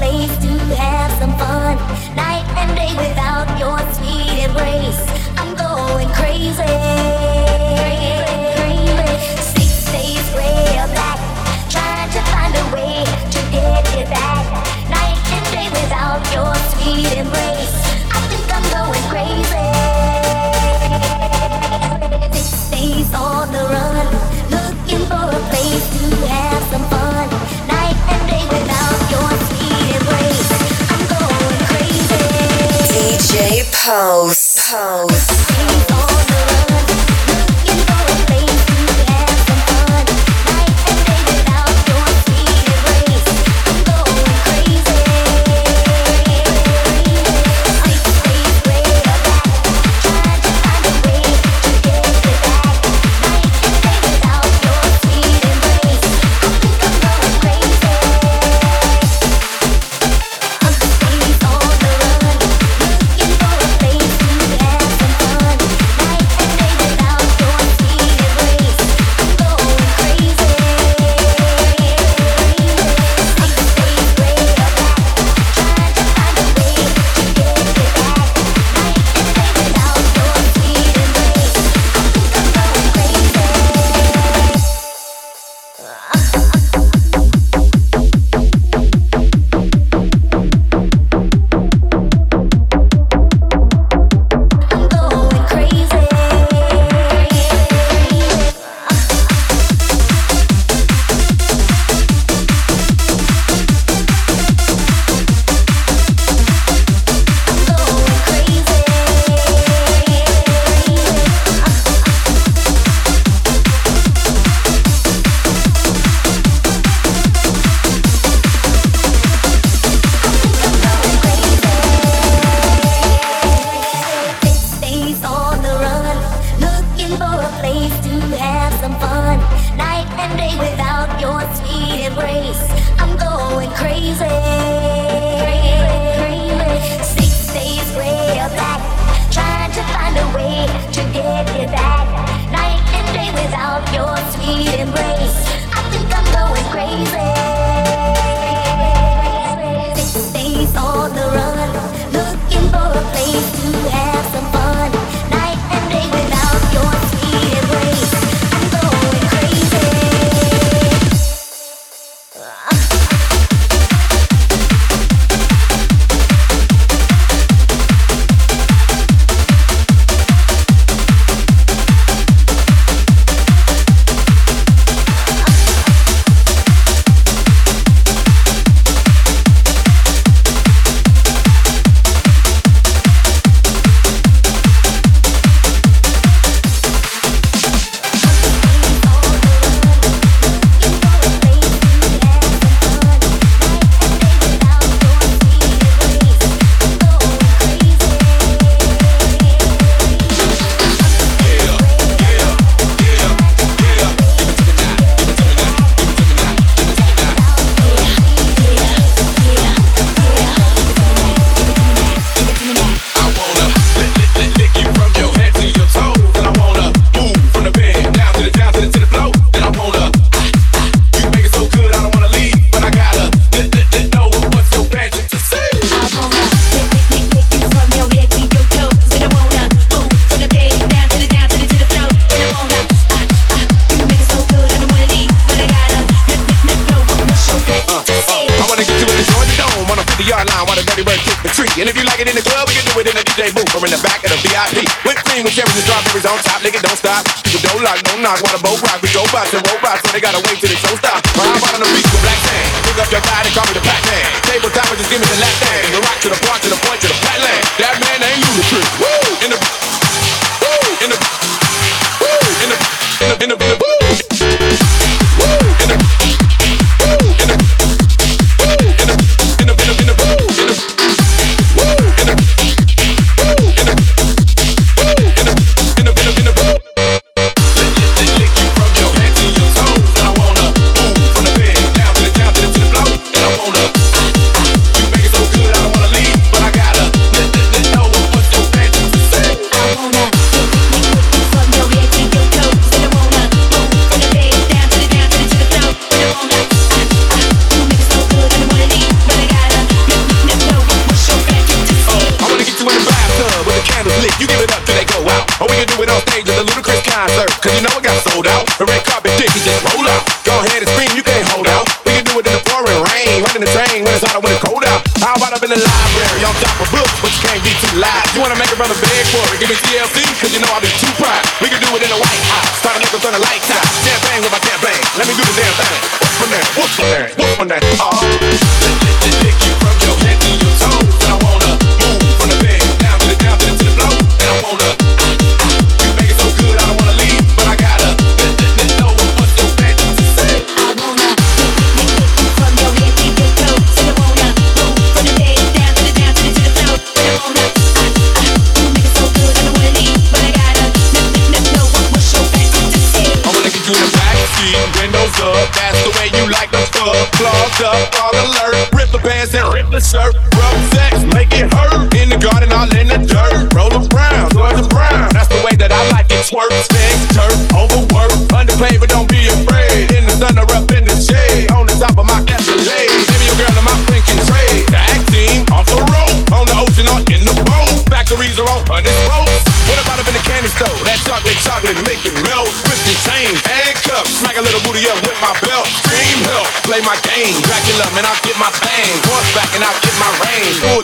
place to have some fun. Night and day without your sweet embrace, I'm going crazy. Pulse. Pulse.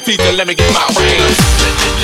Let me get my range.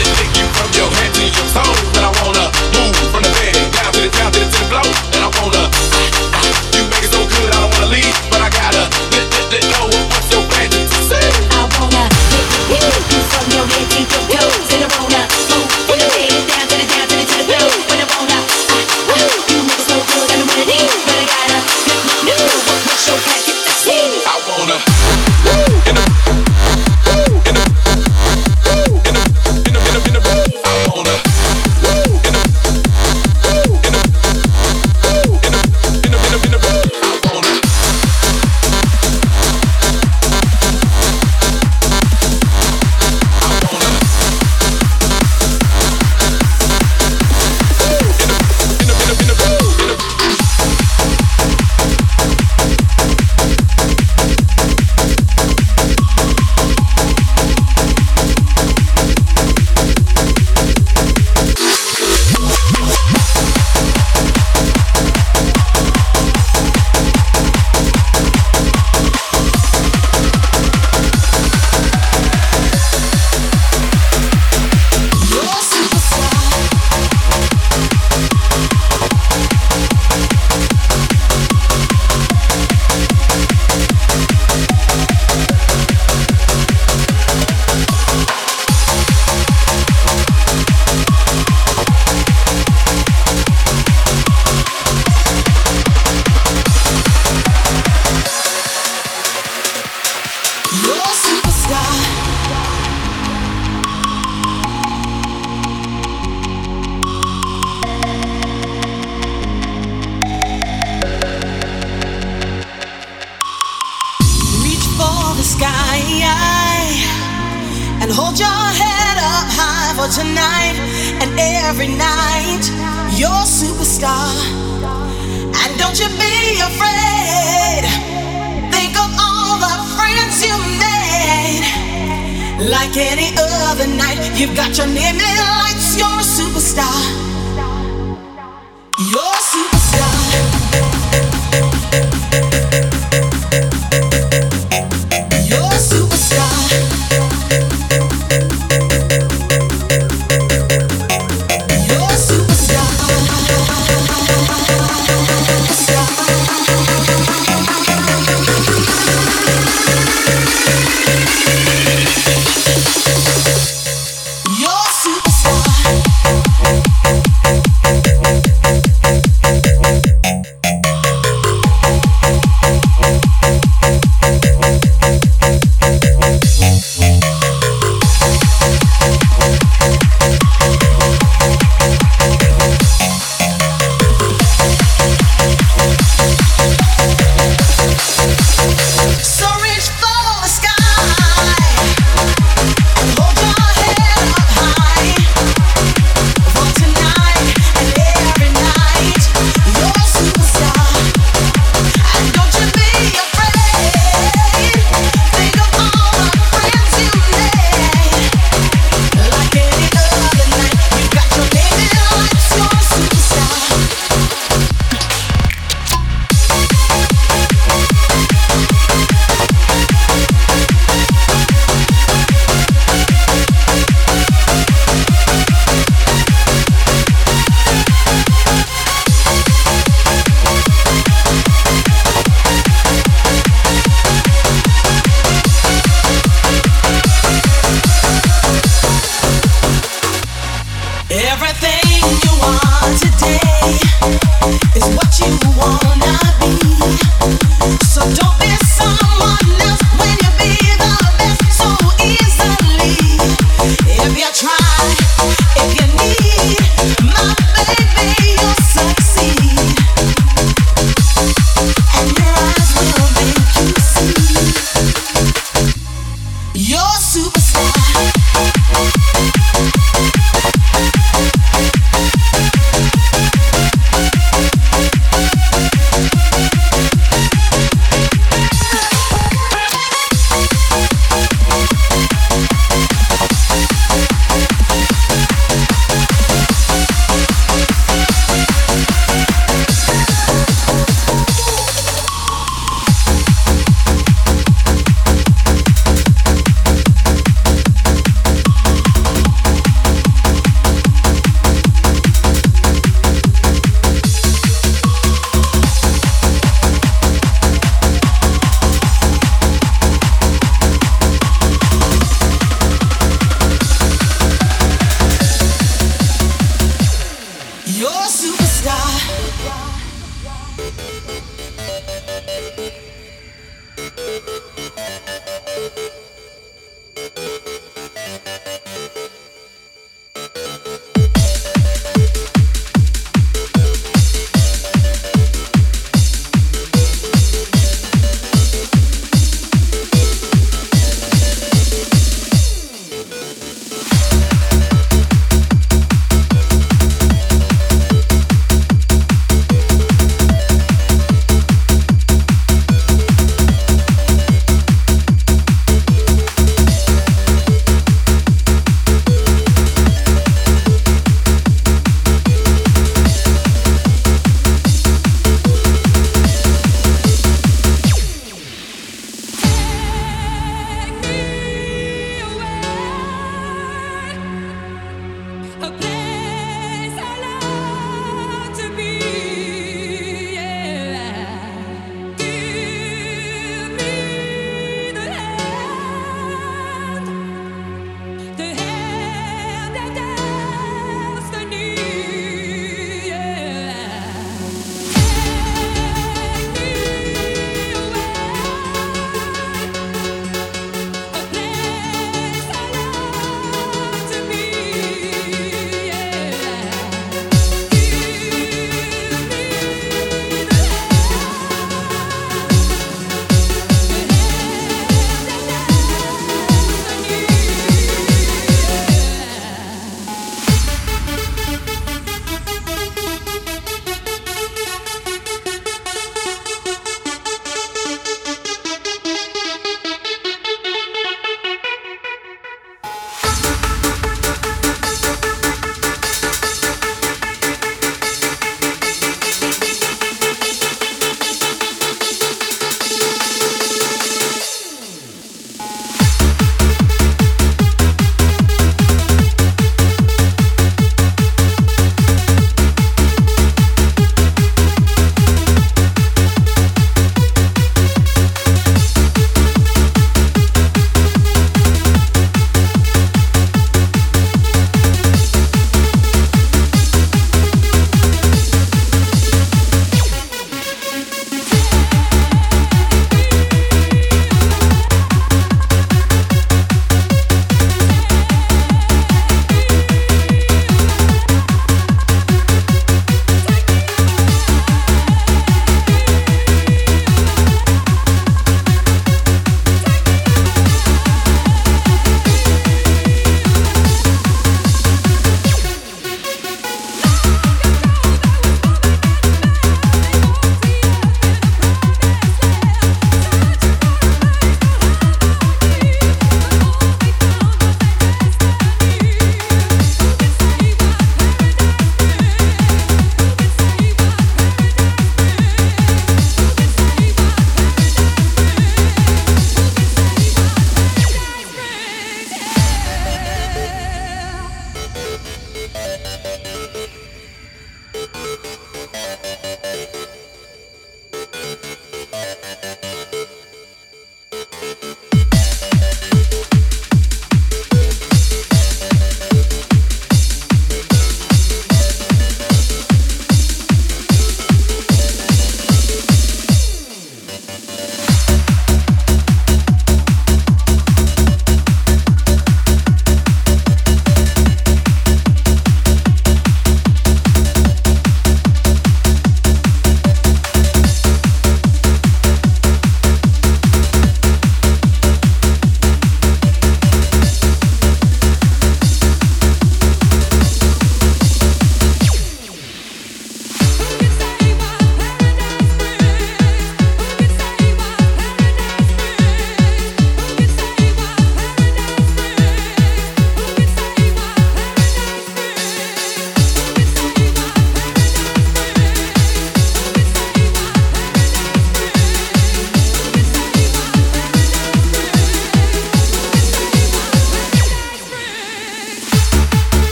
today is what you wanna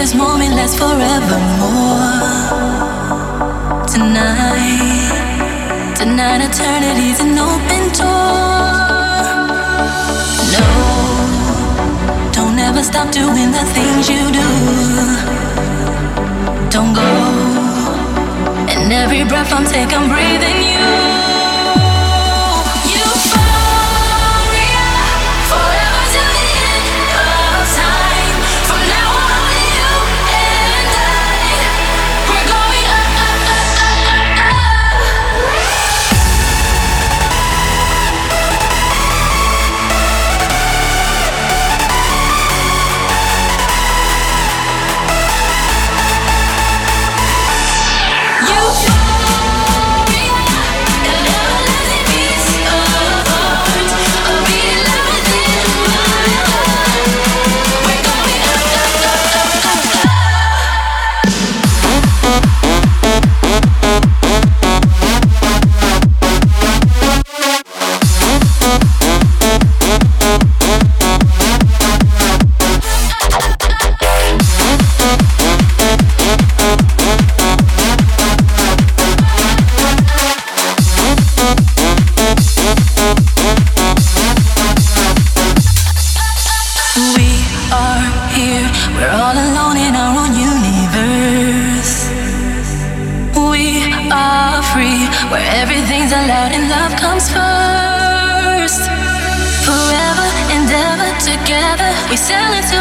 this moment last forevermore? Tonight, tonight eternity's an open door. No, don't ever stop doing the things you do. Don't go, and every breath I'm taking, I'm breathing you. jealous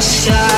Bye.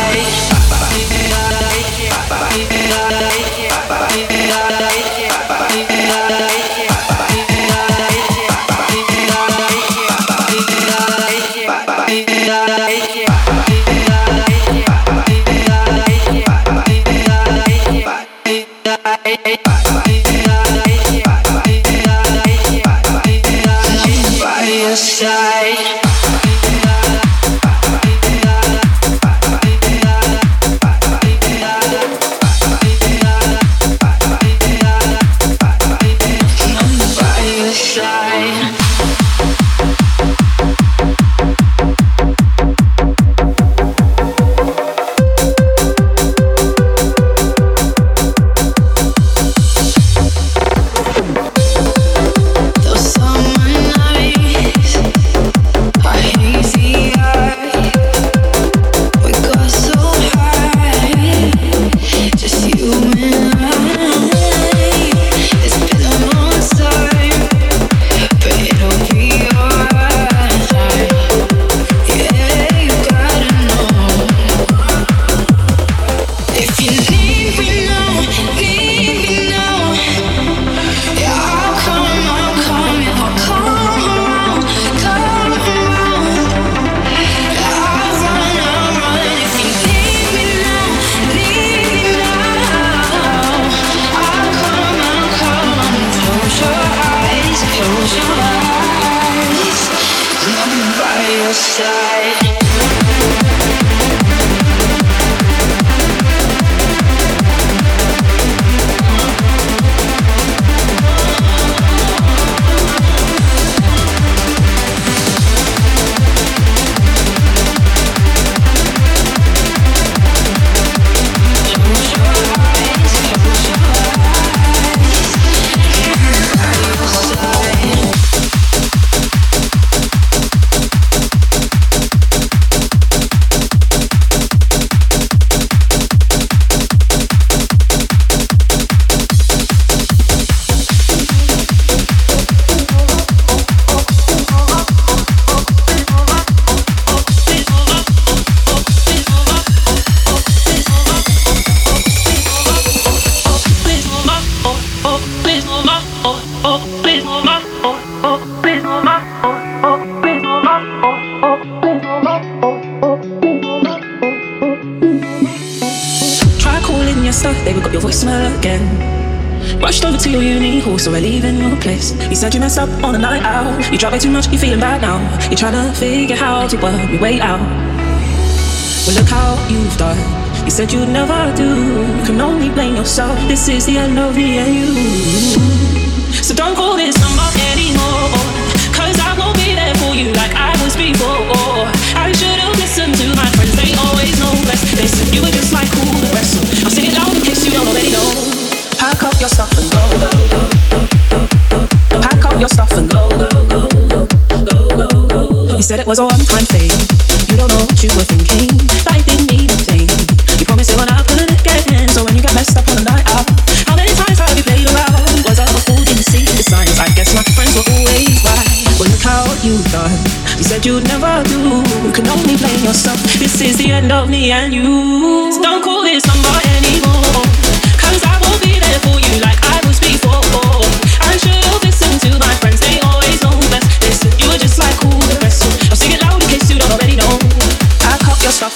So we're leaving your uni horse, or I leave in your place. You said you messed up on a night out. You tried way too much, you're feeling bad now. You're trying to figure how to work your way out. Well, look how you've done. You said you'd never do. You can only blame yourself. This is the end of me and you. So don't call this number anymore. Cause I won't be there for you like I was before. I should've listened to my friends, they always know best. They said you were just like who the. I'll sing it you. You was a one-time thing. You don't know what you were thinking. Life didn't mean a thing. You promised when I couldn't again. So when you got messed up on the night out, how many times have you played around? Was I a fool? Didn't see the signs. I guess my friends were always right. Look how you've done. You said you'd never do. You can only blame yourself. This is the end of me and you. So don't call this number anymore. Cause I won't be there for you like I was before. I should've listened to my friends, they always know best. Said you were just like who the rest. Sing it loud in case you don't already know. Pack up your stuff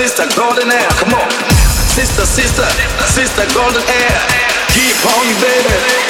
sister, golden hair. Come on, sister, sister, sister, golden hair. Keep on, baby.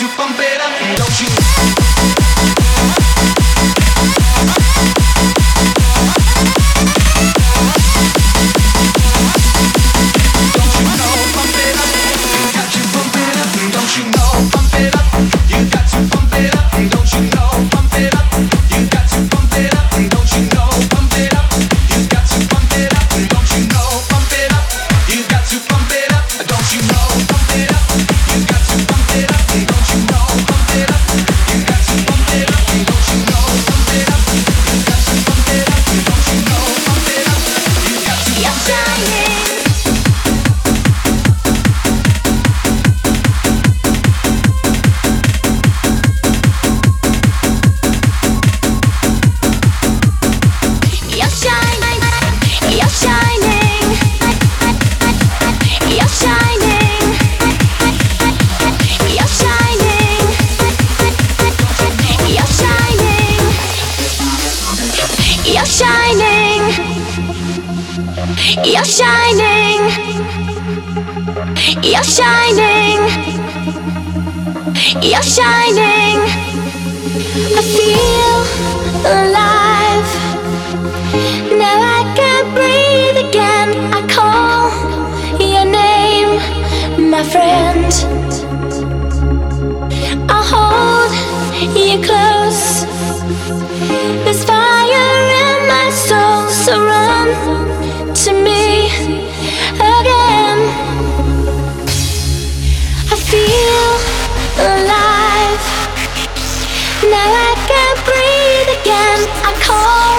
to pump it There's fire in my soul, so run to me again. I feel alive. Now I can breathe again. I call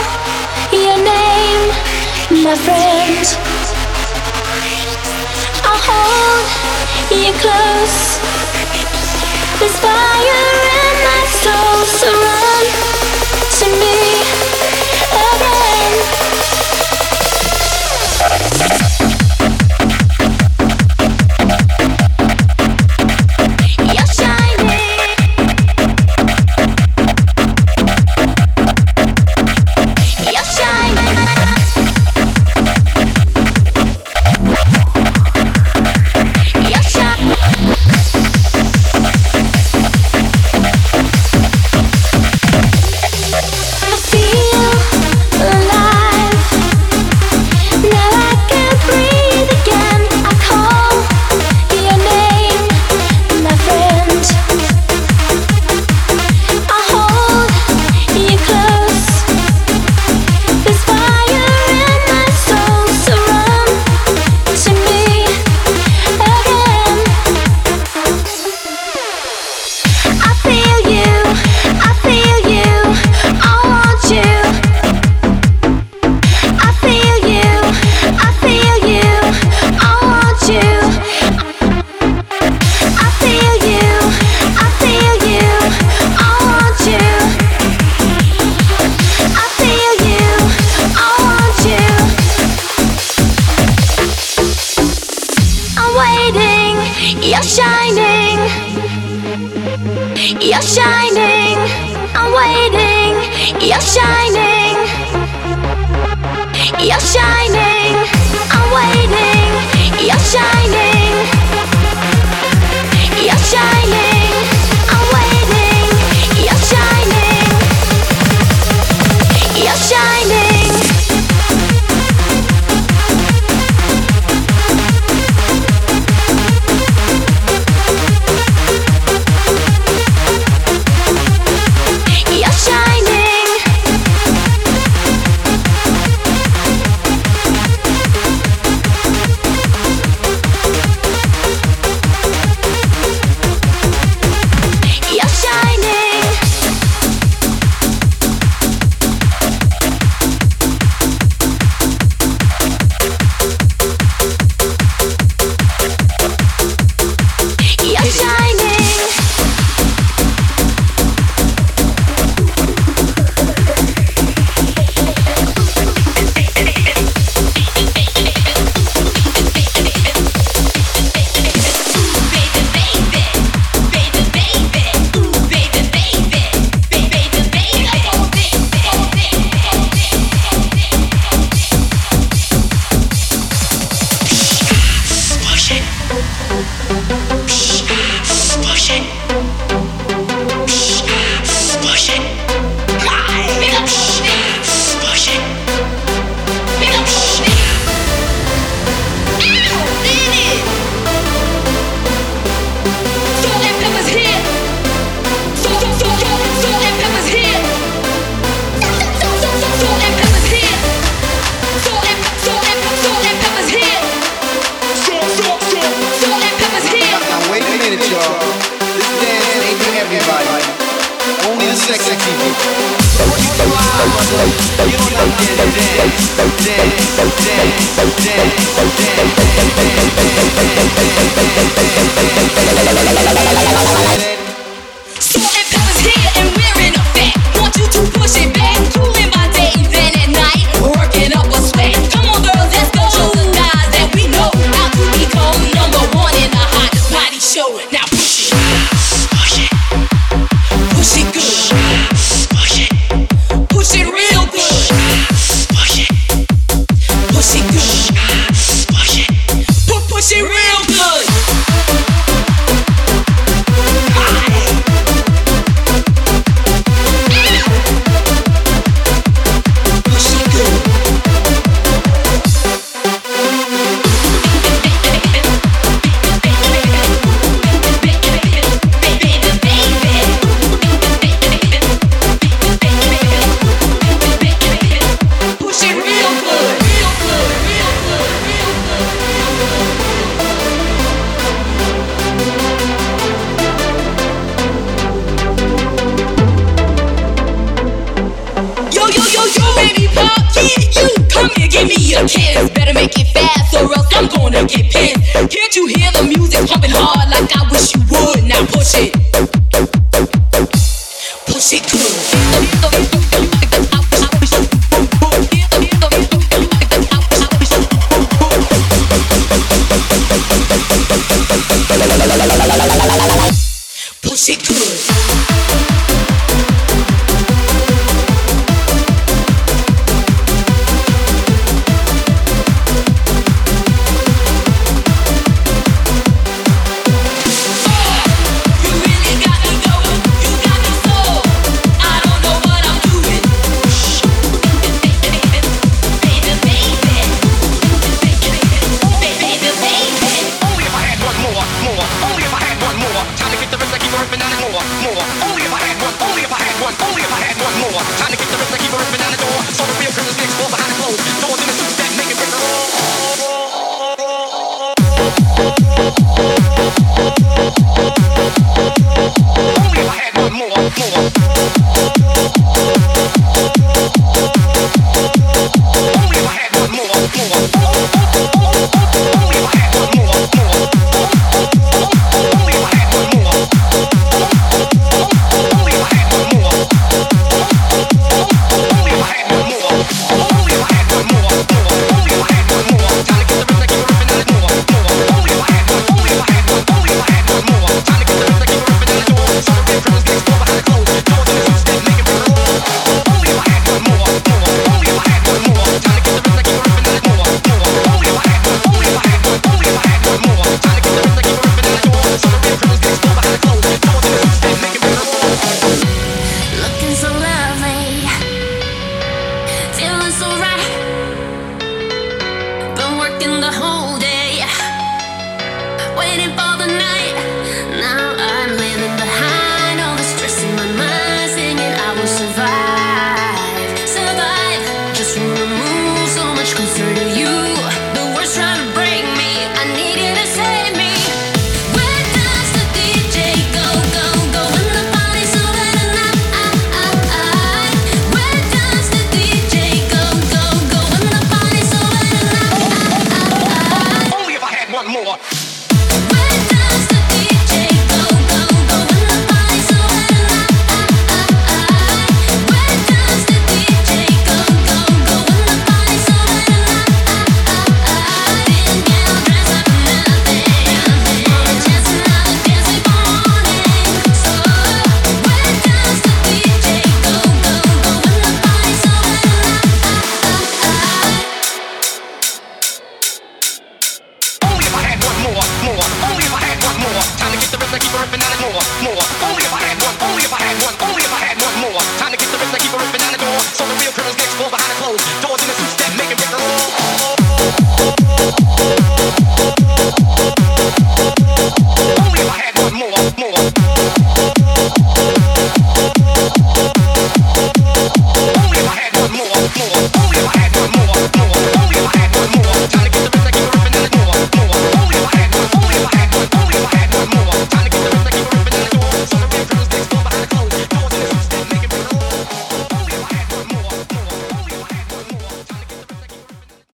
your name, my friend. i hold you close. There's fire in my soul, so run to me